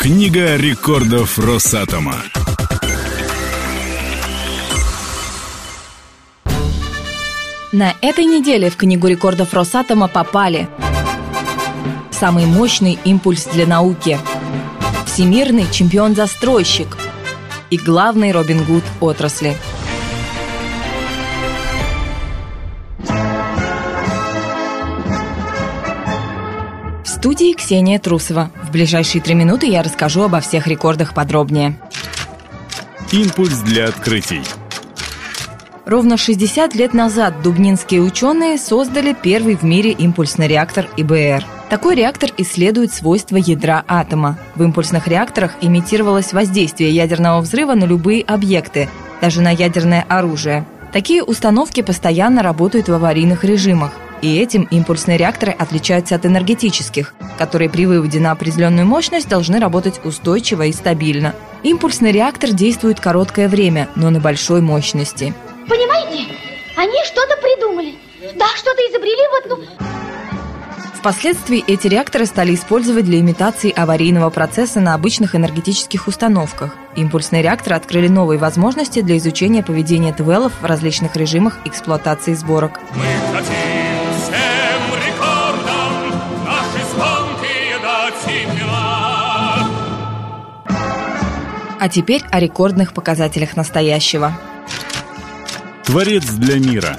Книга рекордов Росатома. На этой неделе в Книгу рекордов Росатома попали Самый мощный импульс для науки Всемирный чемпион-застройщик И главный Робин Гуд отрасли – студии Ксения Трусова. В ближайшие три минуты я расскажу обо всех рекордах подробнее. Импульс для открытий. Ровно 60 лет назад дубнинские ученые создали первый в мире импульсный реактор ИБР. Такой реактор исследует свойства ядра атома. В импульсных реакторах имитировалось воздействие ядерного взрыва на любые объекты, даже на ядерное оружие. Такие установки постоянно работают в аварийных режимах. И этим импульсные реакторы отличаются от энергетических, которые при выводе на определенную мощность должны работать устойчиво и стабильно. Импульсный реактор действует короткое время, но на большой мощности. Понимаете, они что-то придумали. Да, что-то изобрели, вот ну... Впоследствии эти реакторы стали использовать для имитации аварийного процесса на обычных энергетических установках. Импульсные реакторы открыли новые возможности для изучения поведения ТВЛов в различных режимах эксплуатации сборок. Мы хотим А теперь о рекордных показателях настоящего. Творец для мира.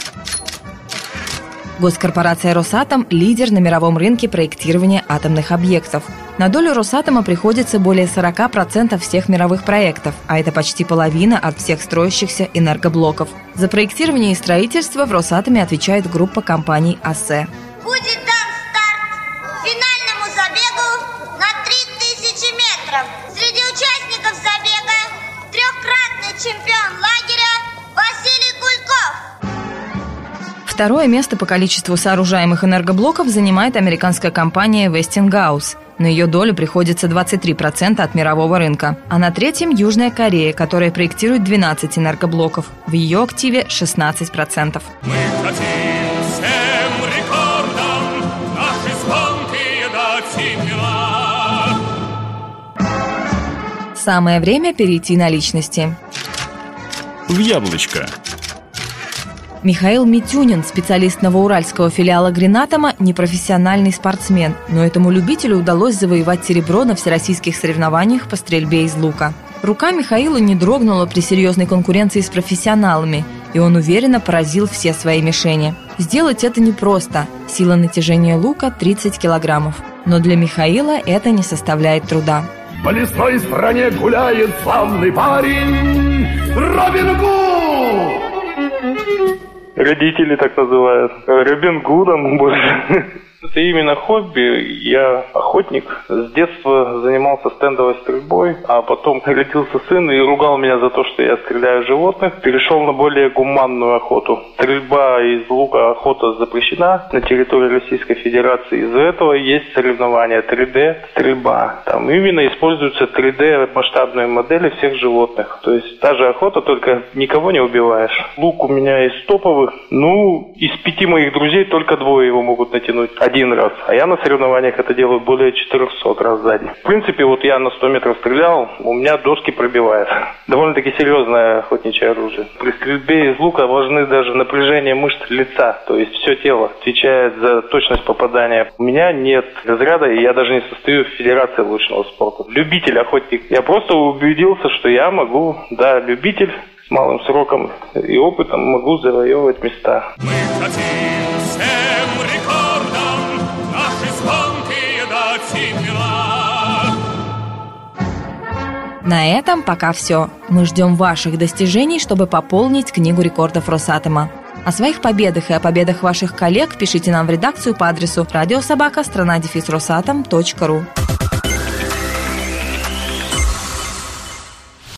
Госкорпорация «Росатом» – лидер на мировом рынке проектирования атомных объектов. На долю «Росатома» приходится более 40% всех мировых проектов, а это почти половина от всех строящихся энергоблоков. За проектирование и строительство в «Росатоме» отвечает группа компаний «АСЭ». Будет дан старт финальному забегу на 3000 метров. Чемпион лагеря Василий Кульков. Второе место по количеству сооружаемых энергоблоков занимает американская компания Westinghouse. На ее долю приходится 23% от мирового рынка. А на третьем – Южная Корея, которая проектирует 12 энергоблоков. В ее активе 16%. Мы хотим Самое время перейти на личности. В яблочко. Михаил Митюнин, специалист новоуральского филиала «Гренатома», непрофессиональный спортсмен, но этому любителю удалось завоевать серебро на всероссийских соревнованиях по стрельбе из лука. Рука Михаила не дрогнула при серьезной конкуренции с профессионалами, и он уверенно поразил все свои мишени. Сделать это непросто. Сила натяжения лука 30 килограммов. Но для Михаила это не составляет труда. По лесной стране гуляет славный парень Робин Гуд! Родители так называют. Робин Гудом больше. Это именно хобби. Я охотник. С детства занимался стендовой стрельбой, а потом родился сын и ругал меня за то, что я стреляю животных. Перешел на более гуманную охоту. Стрельба из лука, охота запрещена на территории Российской Федерации. Из-за этого есть соревнования 3D стрельба. Там именно используются 3D масштабные модели всех животных. То есть та же охота, только никого не убиваешь. Лук у меня из топовых. Ну, из пяти моих друзей только двое его могут натянуть один раз, а я на соревнованиях это делаю более 400 раз за день. В принципе, вот я на 100 метров стрелял, у меня доски пробивает. Довольно-таки серьезное охотничье оружие. При стрельбе из лука важны даже напряжение мышц лица, то есть все тело отвечает за точность попадания. У меня нет разряда, и я даже не состою в Федерации лучного спорта. Любитель охотник. Я просто убедился, что я могу, да, любитель, малым сроком и опытом могу завоевывать места. Мы хотим На этом пока все. Мы ждем ваших достижений, чтобы пополнить книгу рекордов Росатома. О своих победах и о победах ваших коллег пишите нам в редакцию по адресу радиособака страна ру.